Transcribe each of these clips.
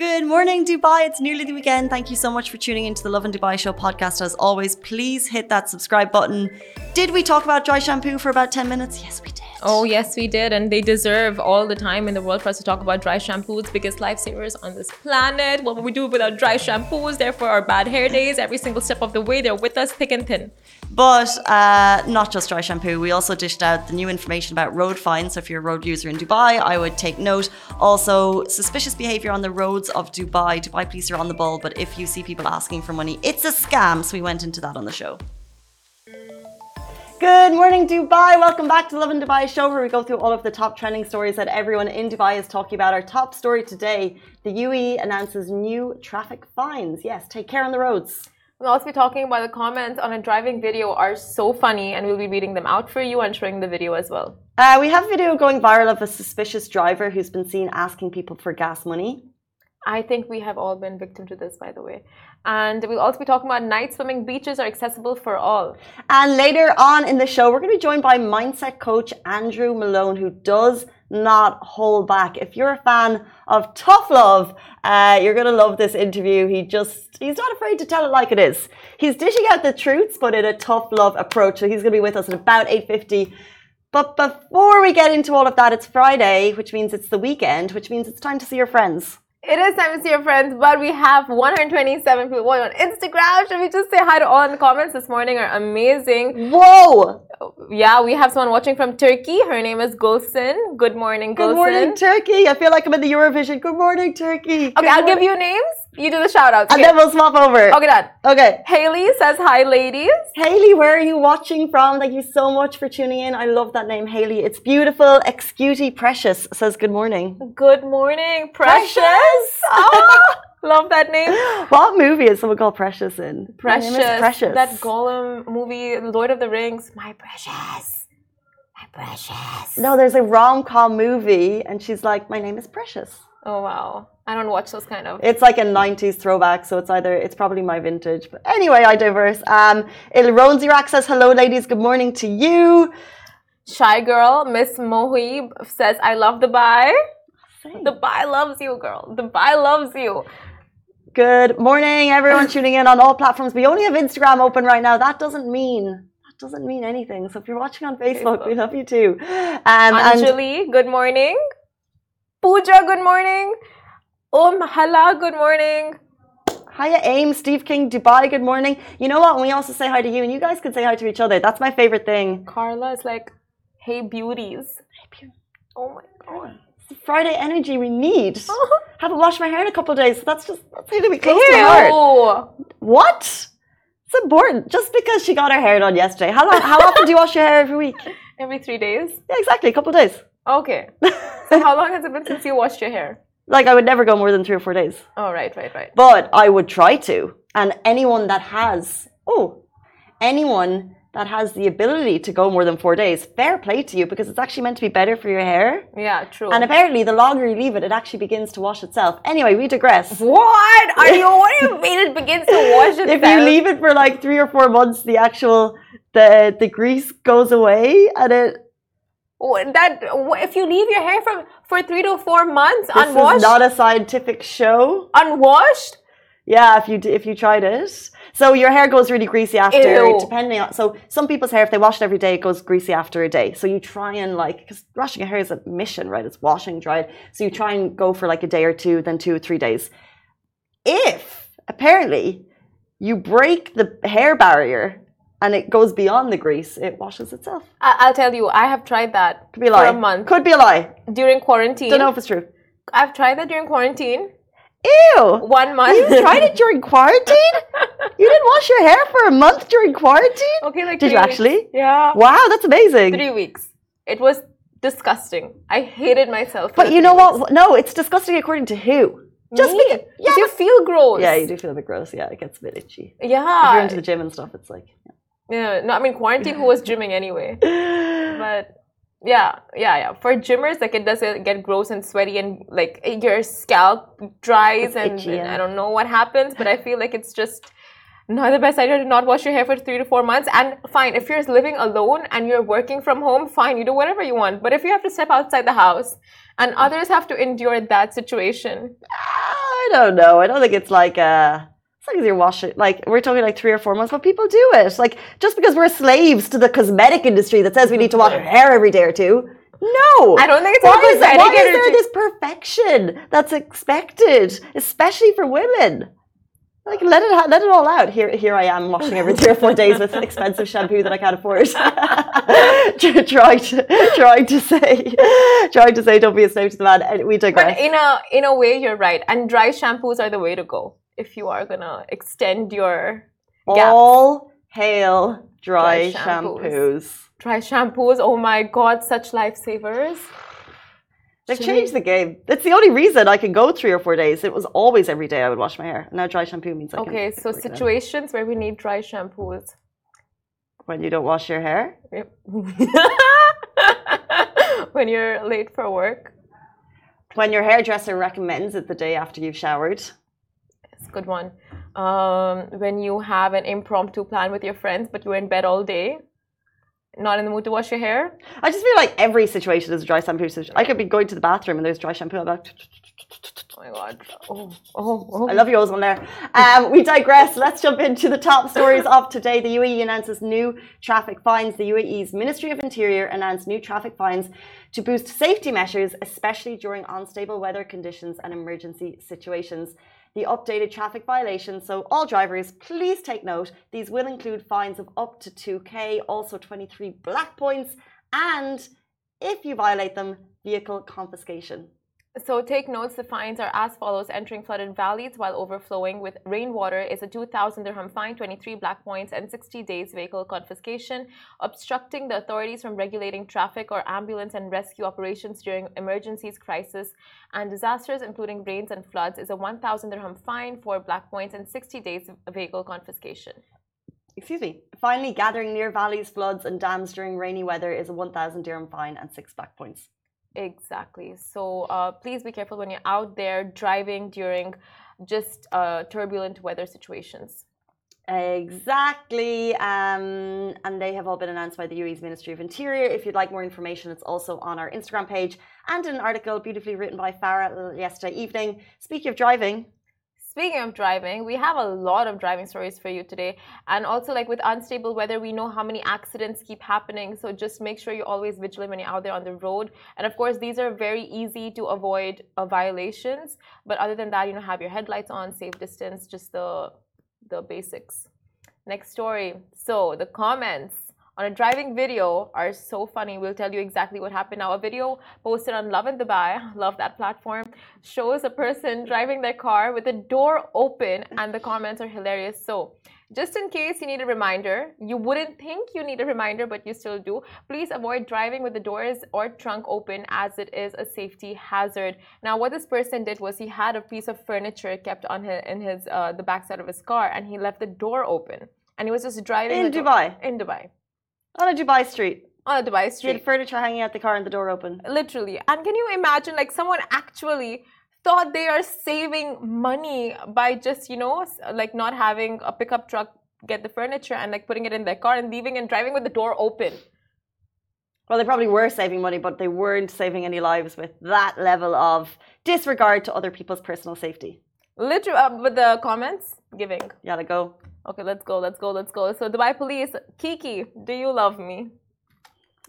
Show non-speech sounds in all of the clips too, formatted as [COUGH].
Good morning, Dubai. It's nearly the weekend. Thank you so much for tuning into the Lovin Dubai Show podcast. As always, please hit that subscribe button. Did we talk about dry shampoo for about 10 minutes? Yes, we did. Oh, yes, we did. And they deserve all the time in the world for us to talk about dry shampoos, biggest lifesavers on this planet. What would we do without dry shampoos? Therefore, our bad hair days, every single step of the way, they're with us thick and thin. But uh, not just dry shampoo. We also dished out the new information about road fines. So if you're a road user in Dubai, I would take note. Also, suspicious behavior on the roads of Dubai. Dubai police are on the ball, but if you see people asking for money, it's a scam. So we went into that on the show. Good morning, Dubai. Welcome back to the Lovin Dubai show, where we go through all of the top trending stories that everyone in Dubai is talking about. Our top story today the UAE announces new traffic fines. Yes, take care on the roads. We'll also be talking about the comments on a driving video are so funny, and we'll be reading them out for you and showing the video as well. Uh, we have a video going viral of a suspicious driver who's been seen asking people for gas money. I think we have all been victim to this, by the way. And we'll also be talking about night swimming beaches are accessible for all. And later on in the show, we're going to be joined by mindset coach Andrew Malone, who does not hold back. If you're a fan of tough love, uh, you're going to love this interview. He just, he's not afraid to tell it like it is. He's dishing out the truths, but in a tough love approach. So he's going to be with us at about 8.50. But before we get into all of that, it's Friday, which means it's the weekend, which means it's time to see your friends. It is time to see your friends, but we have 127 people on Instagram. Should we just say hi to all in the comments this morning? Are amazing. Whoa! Yeah, we have someone watching from Turkey. Her name is Gulsen. Good morning, Gulsen. Good morning, Turkey. I feel like I'm in the Eurovision. Good morning, Turkey. Okay, Good I'll give you names. You do the shout outs. Okay. And then we'll swap over. Okay, done. Okay. Haley says hi, ladies. Haley, where are you watching from? Thank you so much for tuning in. I love that name, Haley. It's beautiful. Excutie Precious says good morning. Good morning, Precious. Precious. oh, love that name. [GASPS] What movie is someone called Precious in? Precious. Precious. That Gollum movie, Lord of the Rings. My precious. My precious. No, there's a rom com movie, and she's like, my name is Precious. Oh, wow. I don't watch those kind of. It's like a '90s throwback, so it's either it's probably my vintage. But anyway, I diverse. Um, Il Rack says hello, ladies. Good morning to you. Shy girl, Miss Mohib says I love the Dubai. The Dubai loves you, girl. The Dubai loves you. Good morning, everyone [LAUGHS] tuning in on all platforms. We only have Instagram open right now. That doesn't mean that doesn't mean anything. So if you're watching on Facebook, Facebook. we love you too. Um, Anjali, good morning. Pooja, good morning. Um, Hala, good morning. Hiya, Aim, Steve King, Dubai, good morning. You know what? We also say hi to you, and you guys can say hi to each other. That's my favorite thing. Carla is like, hey, beauties. Hey, beauty. Oh my god. The Friday energy we need. [LAUGHS] Haven't washed my hair in a couple of days, so that's just that's going to be close Ew. to heart. What? It's important. Just because she got her hair done yesterday. How long, how [LAUGHS] often do you wash your hair every week? Every three days. Yeah, exactly. A couple of days. Okay. [LAUGHS] so how long has it been since you washed your hair? Like I would never go more than three or four days. Oh, right, right, right. But I would try to. And anyone that has, oh, anyone that has the ability to go more than four days, fair play to you because it's actually meant to be better for your hair. Yeah, true. And apparently, the longer you leave it, it actually begins to wash itself. Anyway, we digress. What are you? [LAUGHS] What do you mean it begins to wash itself? if you leave it for like three or four months, the actual the the grease goes away and it oh, that if you leave your hair for for three to four months this unwashed, is not a scientific show. Unwashed. Yeah, if you if you tried it, so your hair goes really greasy after. Ew. Depending on so some people's hair, if they wash it every day, it goes greasy after a day. So you try and like because washing your hair is a mission, right? It's washing, dry. So you try and go for like a day or two, then two or three days. If apparently you break the hair barrier and it goes beyond the grease, it washes itself. I'll tell you, I have tried that Could be a lie. for a month. Could be a lie. During quarantine. Don't know if it's true. I've tried that during quarantine. Ew! One month. You tried it during quarantine? [LAUGHS] you didn't wash your hair for a month during quarantine? Okay, like Did you weeks. actually? Yeah. Wow, that's amazing. Three weeks. It was disgusting. I hated myself. But you know weeks. what? No, it's disgusting according to who? Just Me? because yeah, you feel gross. Yeah, you do feel a bit gross. Yeah, it gets a bit itchy. Yeah. If you're into the gym and stuff, it's like. Yeah. Yeah, no, I mean quarantine. Who [LAUGHS] was gymming anyway? [LAUGHS] But yeah, yeah, yeah. For gymmers, like it doesn't get gross and sweaty, and like your scalp dries, and, itchy, yeah. and I don't know what happens, but I feel like it's just not the best idea to not wash your hair for three to four months. And fine, if you're living alone and you're working from home, fine, you do whatever you want. But if you have to step outside the house and others have to endure that situation, I don't know. I don't think it's like uh as long as you're washing, like we're talking like three or four months, but people do it. Like just because we're slaves to the cosmetic industry that says we need to wash our hair every day or two. No, I don't think it's why is, why is there this perfection that's expected, especially for women? Like let it let it all out. Here here I am washing every three or four days with [LAUGHS] expensive shampoo that I can't afford. [LAUGHS] trying to trying to say trying to say don't be a slave to the man. We digress. But in a in a way, you're right. And dry shampoos are the way to go if you are gonna extend your gaps. all hail dry, dry shampoos. shampoos. Dry shampoos. Oh my god, such lifesavers. They've changed the game. That's the only reason I can go three or four days. It was always every day I would wash my hair. Now dry shampoo means I okay, can. Okay, so situations where we need dry shampoos. When you don't wash your hair? Yep. [LAUGHS] when you're late for work. When your hairdresser recommends it the day after you've showered. Good one. Um, when you have an impromptu plan with your friends, but you're in bed all day not in the mood to wash your hair? I just feel like every situation is a dry shampoo. So I could be going to the bathroom and there's dry shampoo. I'm like, oh my god! Oh, oh, oh. I love yours one there. Um, we digress. Let's jump into the top stories of today. The UAE announces new traffic fines. The UAE's Ministry of Interior announced new traffic fines to boost safety measures, especially during unstable weather conditions and emergency situations the updated traffic violations. So, all drivers, please take note. These will include fines of up to 2k, also 23 black points, and if you violate them, vehicle confiscation. So take notes, the fines are as follows. Entering flooded valleys while overflowing with rainwater is a 2,000 dirham fine, 23 black points, and 60 days vehicle confiscation. Obstructing the authorities from regulating traffic or ambulance and rescue operations during emergencies, crisis, and disasters, including rains and floods, is a 1,000 dirham fine, 4 black points, and 60 days vehicle confiscation. Excuse me. Finally, gathering near valleys, floods, and dams during rainy weather is a 1,000 dirham fine and 6 black points. Exactly. So uh, please be careful when you're out there driving during just uh, turbulent weather situations. Exactly. Um, and they have all been announced by the UAE's Ministry of Interior. If you'd like more information, it's also on our Instagram page and an article beautifully written by Farah yesterday evening. Speaking of driving, Speaking of driving, we have a lot of driving stories for you today. And also, like with unstable weather, we know how many accidents keep happening. So just make sure you're always vigilant when you're out there on the road. And of course, these are very easy to avoid uh, violations. But other than that, you know, have your headlights on, safe distance, just the the basics. Next story. So the comments on a driving video are so funny. We'll tell you exactly what happened. Now, a video posted on Lovin Dubai, [LAUGHS] love that platform, shows a person driving their car with the door open, and the comments are hilarious. So, just in case you need a reminder, you wouldn't think you need a reminder, but you still do. Please avoid driving with the doors or trunk open as it is a safety hazard. Now, what this person did was he had a piece of furniture kept on his, in his uh, the backside of his car, and he left the door open, and he was just driving in Dubai. In Dubai. On a Dubai street. On a Dubai street. With furniture hanging out the car and the door open. Literally. And can you imagine, like, someone actually thought they are saving money by just, you know, like not having a pickup truck get the furniture and like putting it in their car and leaving and driving with the door open. Well, they probably were saving money, but they weren't saving any lives with that level of disregard to other people's personal safety. Literally, uh, with the comments giving. Yeah, to go. Okay, let's go, let's go, let's go. So Dubai police, Kiki, do you love me?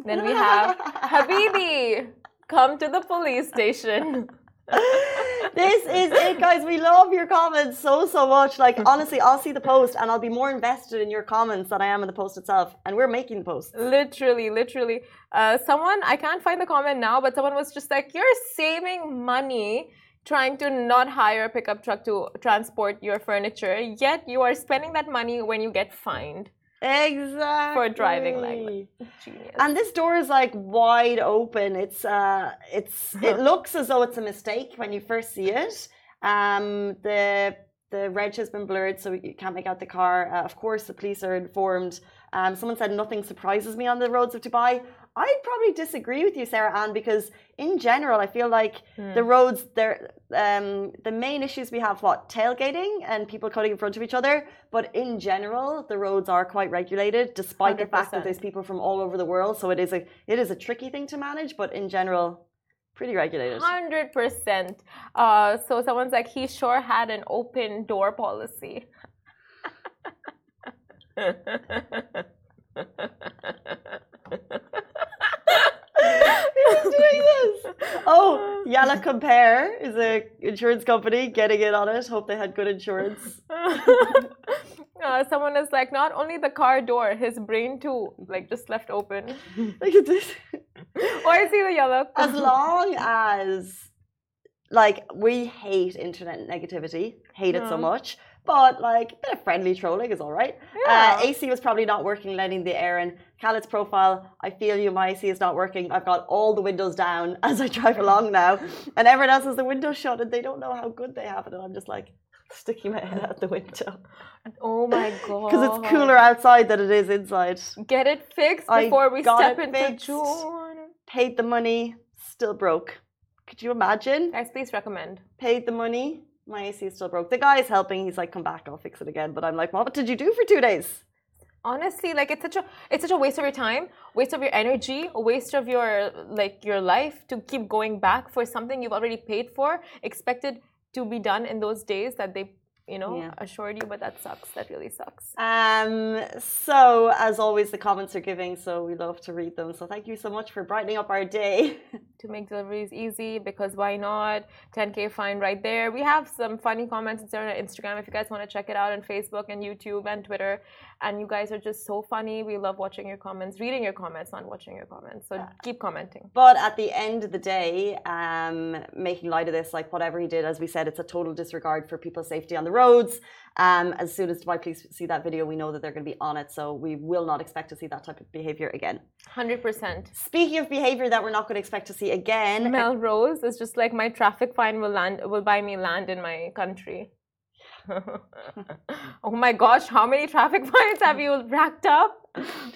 Then we have [LAUGHS] Habibi, come to the police station. [LAUGHS] this is it, guys. We love your comments so so much. Like honestly, I'll see the post and I'll be more invested in your comments than I am in the post itself. And we're making the post. Literally, literally. Uh, someone I can't find the comment now, but someone was just like, "You're saving money." Trying to not hire a pickup truck to transport your furniture, yet you are spending that money when you get fined. Exactly. For driving like genius. And this door is like wide open. It's uh it's [LAUGHS] it looks as though it's a mistake when you first see it. Um the the reg has been blurred, so you can't make out the car. Uh, of course, the police are informed. Um, someone said nothing surprises me on the roads of Dubai. I'd probably disagree with you, Sarah Ann, because in general, I feel like hmm. the roads, there, um, the main issues we have, what tailgating and people cutting in front of each other. But in general, the roads are quite regulated, despite 100%. the fact that there's people from all over the world. So it is a it is a tricky thing to manage. But in general, Pretty regulated. Hundred percent. Uh, so someone's like, he sure had an open door policy. [LAUGHS] [LAUGHS] [LAUGHS] doing this? Oh, [LAUGHS] Yalla Compare is a insurance company. Getting in on it. Hope they had good insurance. [LAUGHS] Uh, someone is like, not only the car door, his brain too, like just left open. [LAUGHS] At this. oh, I see the yellow. As long as, like, we hate internet negativity, hate it so much. But like a bit of friendly trolling is all right. Yeah. Uh, AC was probably not working, letting the air in. Khaled's profile, I feel you. My AC is not working. I've got all the windows down [LAUGHS] as I drive along now, and everyone else has the windows shut, and they don't know how good they have it. And I'm just like [LAUGHS] sticking my head out the window Oh my [LAUGHS] god. because it's cooler outside than it is inside. Get it fixed I before we got step into fixed. June. Paid the money, still broke. Could you imagine? Guys, please recommend. Paid the money. My AC is still broke. The guy's helping. He's like, "Come back, I'll fix it again." But I'm like, well, "What did you do for two days?" Honestly, like it's such a it's such a waste of your time, waste of your energy, a waste of your like your life to keep going back for something you've already paid for, expected to be done in those days that they you know Yeah. assured you. But that sucks. That really sucks. Um, so as always, the comments are giving, so we love to read them. So thank you so much for brightening up our day. [LAUGHS] to make deliveries easy because why not 10k fine right there we have some funny comments there on instagram if you guys want to check it out on facebook and youtube and twitter and you guys are just so funny we love watching your comments reading your comments not watching your comments so keep commenting But at the end of the day, um, making light of this, like whatever he did, as we said, it's a total disregard for people's safety on the roads. Um, as soon as Dubai Police see that video, we know that they're going to be on it. So we will not expect to see that type of behavior again. 100% Speaking of behavior that we're not going to expect to see again, melrose is just like my traffic fine will land will buy me land in my country [LAUGHS] oh my gosh how many traffic [LAUGHS] fines have you racked up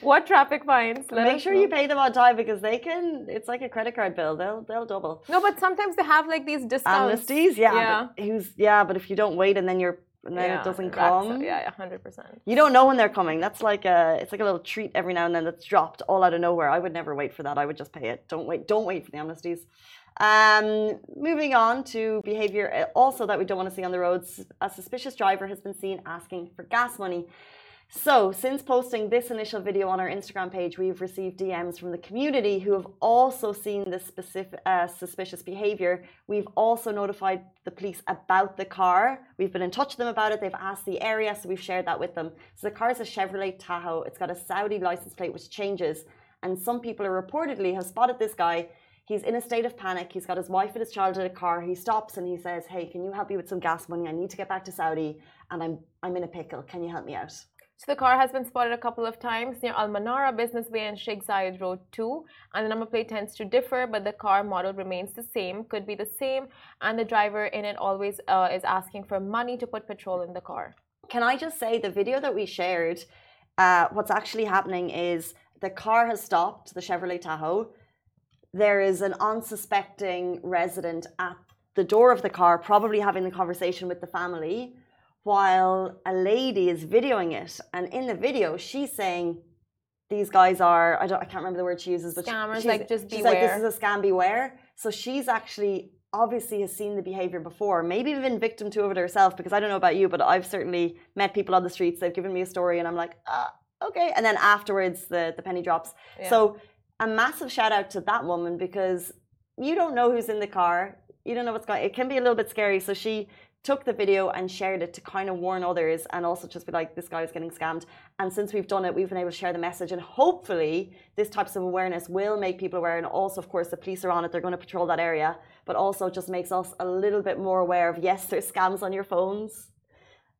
what traffic fines Let make sure know. you pay them on time because they can. It's like a credit card bill. They'll they'll double. No, but sometimes they have like these discounts. Amnesties, yeah. Yeah. But who's yeah? But if you don't wait and then you're and then Yeah, it doesn't come, Yeah, yeah, hundred percent. You don't know when they're coming. That's like a it's like a little treat every now and then that's dropped all out of nowhere. I would never wait for that. I would just pay it. Don't wait. Don't wait for the amnesties. Um, moving on to behavior uh, also that we don't want to see on the roads. A suspicious driver has been seen asking for gas money. So, since posting this initial video on our Instagram page, we've received DMs from the community who have also seen this specific uh, suspicious behavior. We've also notified the police about the car. We've been in touch with them about it. They've asked the area, so we've shared that with them. So, the car is a Chevrolet Tahoe. It's got a Saudi license plate which changes, and some people are reportedly have spotted this guy. He's in a state of panic. He's got his wife and his child in a car. He stops and he says, "Hey, can you help me with some gas money? I need to get back to Saudi, and I'm I'm in a pickle. Can you help me out?" So the car has been spotted a couple of times near Al Manara Business Way and Sheikh Zayed Road 2, and the number plate tends to differ, but the car model remains the same, could be the same, and the driver in it always uh, is asking for money to put petrol in the car. Can I just say the video that we shared? Uh, what's actually happening is the car has stopped, the Chevrolet Tahoe. There is an unsuspecting resident at the door of the car, probably having the conversation with the family, while a lady is videoing it. And in the video, she's saying, "These guys are I don't I can't remember the word she uses, but Scammers, she's, like, just she's like this is a scam, beware." So she's actually obviously has seen the behavior before, maybe even victim to it herself. Because I don't know about you, but I've certainly met people on the streets. They've given me a story, and I'm like, ah, okay. And then afterwards, the the penny drops. Yeah. So a massive shout out to that woman because you don't know who's in the car. You don't know what's going. It can be a little bit scary. So she took the video and shared it to kind of warn others and also just be like, this guy is getting scammed. And since we've done it, we've been able to share the message. And hopefully, this types of awareness will make people aware. And also, of course, the police are on it. They're going to patrol that area. But also, just makes us a little bit more aware of yes, there's scams on your phones.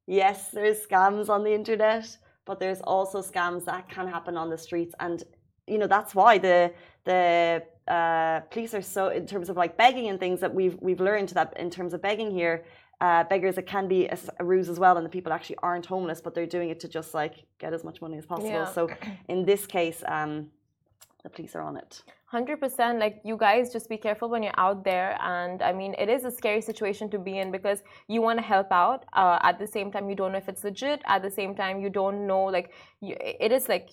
Yes, there's scams on the internet. But there's also scams that can happen on the streets. And, you know, that's why the, the, uh, police are so in terms of like begging and things that we've we've learned that in terms of begging here uh, beggars it can be a ruse as well and the people actually aren't homeless but they're doing it to just like get as much money as possible Yeah. so [CLEARS THROAT] in this case um, the police are on it. 100% like you guys just be careful when you're out there. And i mean it is a scary situation to be in because you want to help out uh, at the same time you don't know if it's legit. At the same time you don't know like you, it is like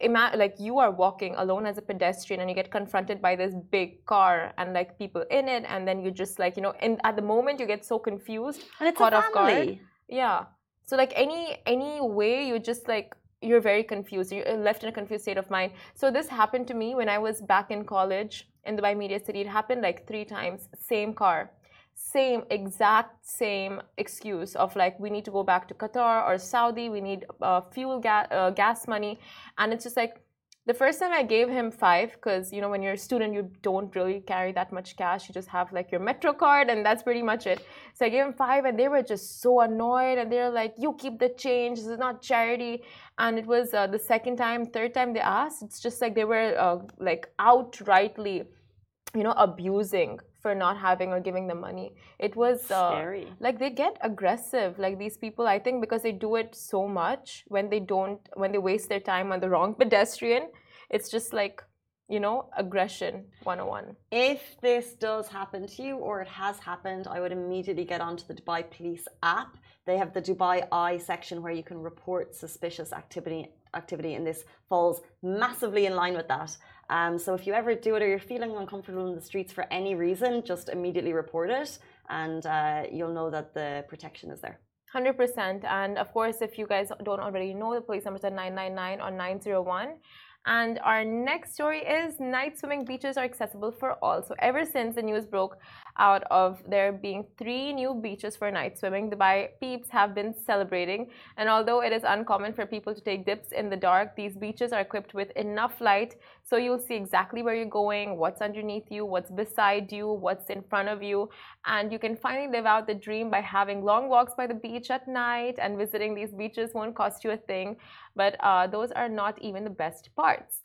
ima- like you are walking alone as a pedestrian and you get confronted by this big car and like people in it. And then you just like you know and at the moment you get so confused. And it's caught off guard. yeah. So like any any way you just like you're very confused. You're left in a confused state of mind. So this happened to me when i was back in college in dubai media city. It happened like three times. Same car. Same exact same excuse of like we need to go back to qatar or saudi. We need uh, fuel ga- uh, gas money. And it's just like the first time i gave him five because you know when you're a student you don't really carry that much cash. You just have like your metro card and that's pretty much it. So i gave him five and they were just so annoyed and they're like you keep the change. This is not charity. And it was uh, the second time third time they asked it's just like they were uh, like outrightly you know abusing for not having or giving them money. It was uh, scary. Like they get aggressive. Like these people, I think, because they do it so much when they don't, when they waste their time on the wrong [LAUGHS] pedestrian, it's just like you know, aggression 101. If this does happen to you or it has happened, I would immediately get onto the Dubai Police app. They have the Dubai Eye section where you can report suspicious activity activity and this falls massively in line with that. Um, so if you ever do it or you're feeling uncomfortable in the streets for any reason, just immediately report it and uh, you'll know that the protection is there. 100%. And of course, if you guys don't already know, the police number is 999 or 901. And our next story is night swimming beaches are accessible for all. So ever since the news broke out of there being three new beaches for night swimming, Dubai peeps have been celebrating. And although it is uncommon for people to take dips in the dark, these beaches are equipped with enough light so you'll see exactly where you're going, what's underneath you, what's beside you, what's in front of you. And you can finally live out the dream by having long walks by the beach at night and visiting these beaches won't cost you a thing. But uh, those are not even the best parts.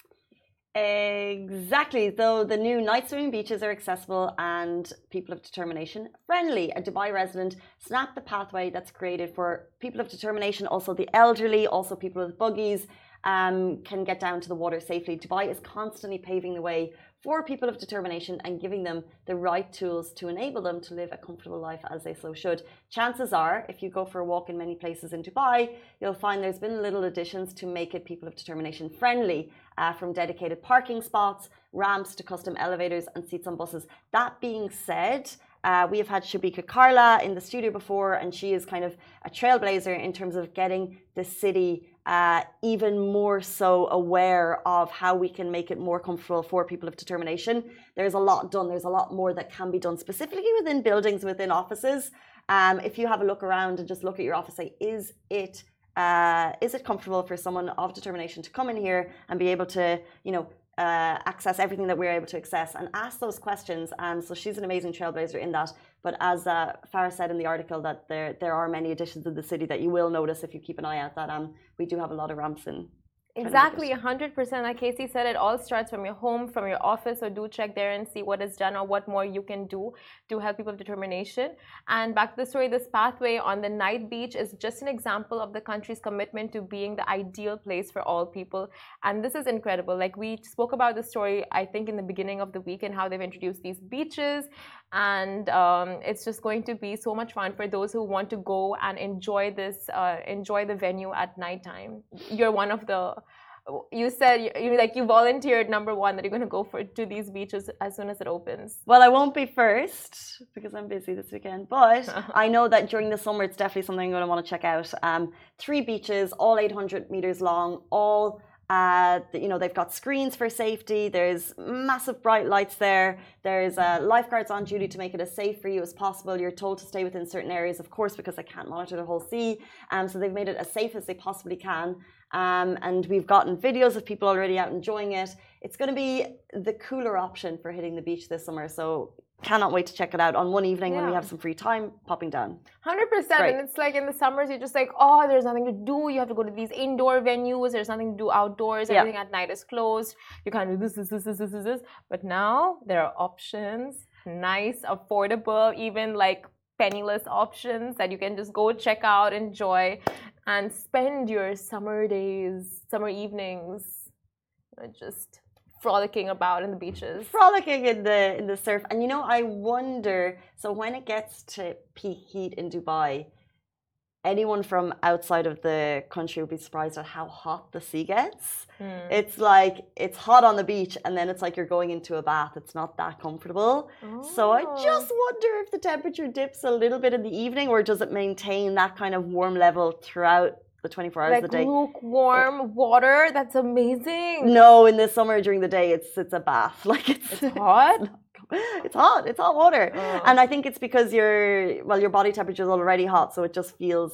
Exactly. Though the new night swimming beaches are accessible and people of determination friendly. A Dubai resident snapped the pathway that's created for people of determination, also the elderly, also people with buggies, um, can get down to the water safely. Dubai is constantly paving the way for people of determination and giving them the right tools to enable them to live a comfortable life as they so should. Chances are, if you go for a walk in many places in Dubai, you'll find there's been little additions to make it people of determination friendly, uh, from dedicated parking spots, ramps to custom elevators and seats on buses. That being said, uh, we have had Shabika Karla in the studio before, and she is kind of a trailblazer in terms of getting the city uh, even more so aware of how we can make it more comfortable for people of determination. There's a lot done. There's a lot more that can be done, specifically within buildings, within offices. Um, if you have a look around and just look at your office, say, is it uh, is it comfortable for someone of determination to come in here and be able to, you know, uh, access everything that we're able to access and ask those questions. And so she's an amazing trailblazer in that. But as uh, Farah said in the article, that there there are many additions in the city that you will notice if you keep an eye out. That um, we do have a lot of ramps in Exactly, 100%. Like Casey said, it all starts from your home, from your office. So do check there and see what is done or what more you can do to help people with determination. And back to the story, this pathway on the night beach is just an example of the country's commitment to being the ideal place for all people. And this is incredible. Like we spoke about the story, I think, in the beginning of the week and how they've introduced these beaches. And um, it's just going to be so much fun for those who want to go and enjoy this, uh, enjoy the venue at nighttime. You're one of the you said you, like you volunteered number one that you're going to go for to these beaches as soon as it opens well i won't be first because i'm busy this weekend but [LAUGHS] i know that during the summer it's definitely something i'm going to want to check out um, three beaches all 800 meters long all uh, you know they've got screens for safety. There's massive bright lights there. There's uh, lifeguards on duty to make it as safe for you as possible. You're told to stay within certain areas of course because they can't monitor the whole sea. Um, so they've made it as safe as they possibly can. Um, and we've gotten videos of people already out enjoying it. It's going to be the cooler option for hitting the beach this summer. So cannot wait to check it out on one evening yeah. when we have some free time popping down 100% and it's like in the summers you're just like oh there's nothing to do you have to go to these indoor venues there's nothing to do outdoors everything yeah. at night is closed you can't do this this this this this this, this. but now there are options nice affordable even like penniless options that you can just go check out enjoy and spend your summer days, summer evenings, just frolicking about in the beaches frolicking in the in the surf and you know i wonder so when it gets to peak heat in dubai anyone from outside of the country would be surprised at how hot the sea gets. Mm. It's like it's hot on the beach and then it's like you're going into a bath. It's not that comfortable. So I Oh. just wonder if the temperature dips a little bit in the evening or does it maintain that kind of warm level throughout the 24 hours like of the day? lukewarm water. That's amazing. No, in the summer during the day it's it's a bath. [LAUGHS] Like it's It's hot. [LAUGHS] it's hot. It's hot water. Oh. And I think it's because your well your body temperature is already hot so it just feels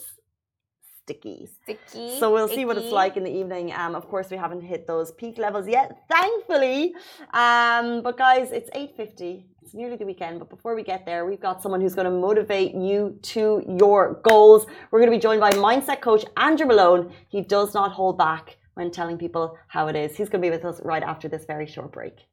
sticky. Sticky. So we'll see what it's like in the evening. Um, of course, we haven't hit those peak levels yet, thankfully. Um, but guys, it's eight fifty. Nearly the weekend. But before we get there, we've got someone who's going to motivate you to your goals. We're going to be joined by mindset coach Andrew Malone. He does not hold back when telling people how it is. He's going to be with us right after this very short break.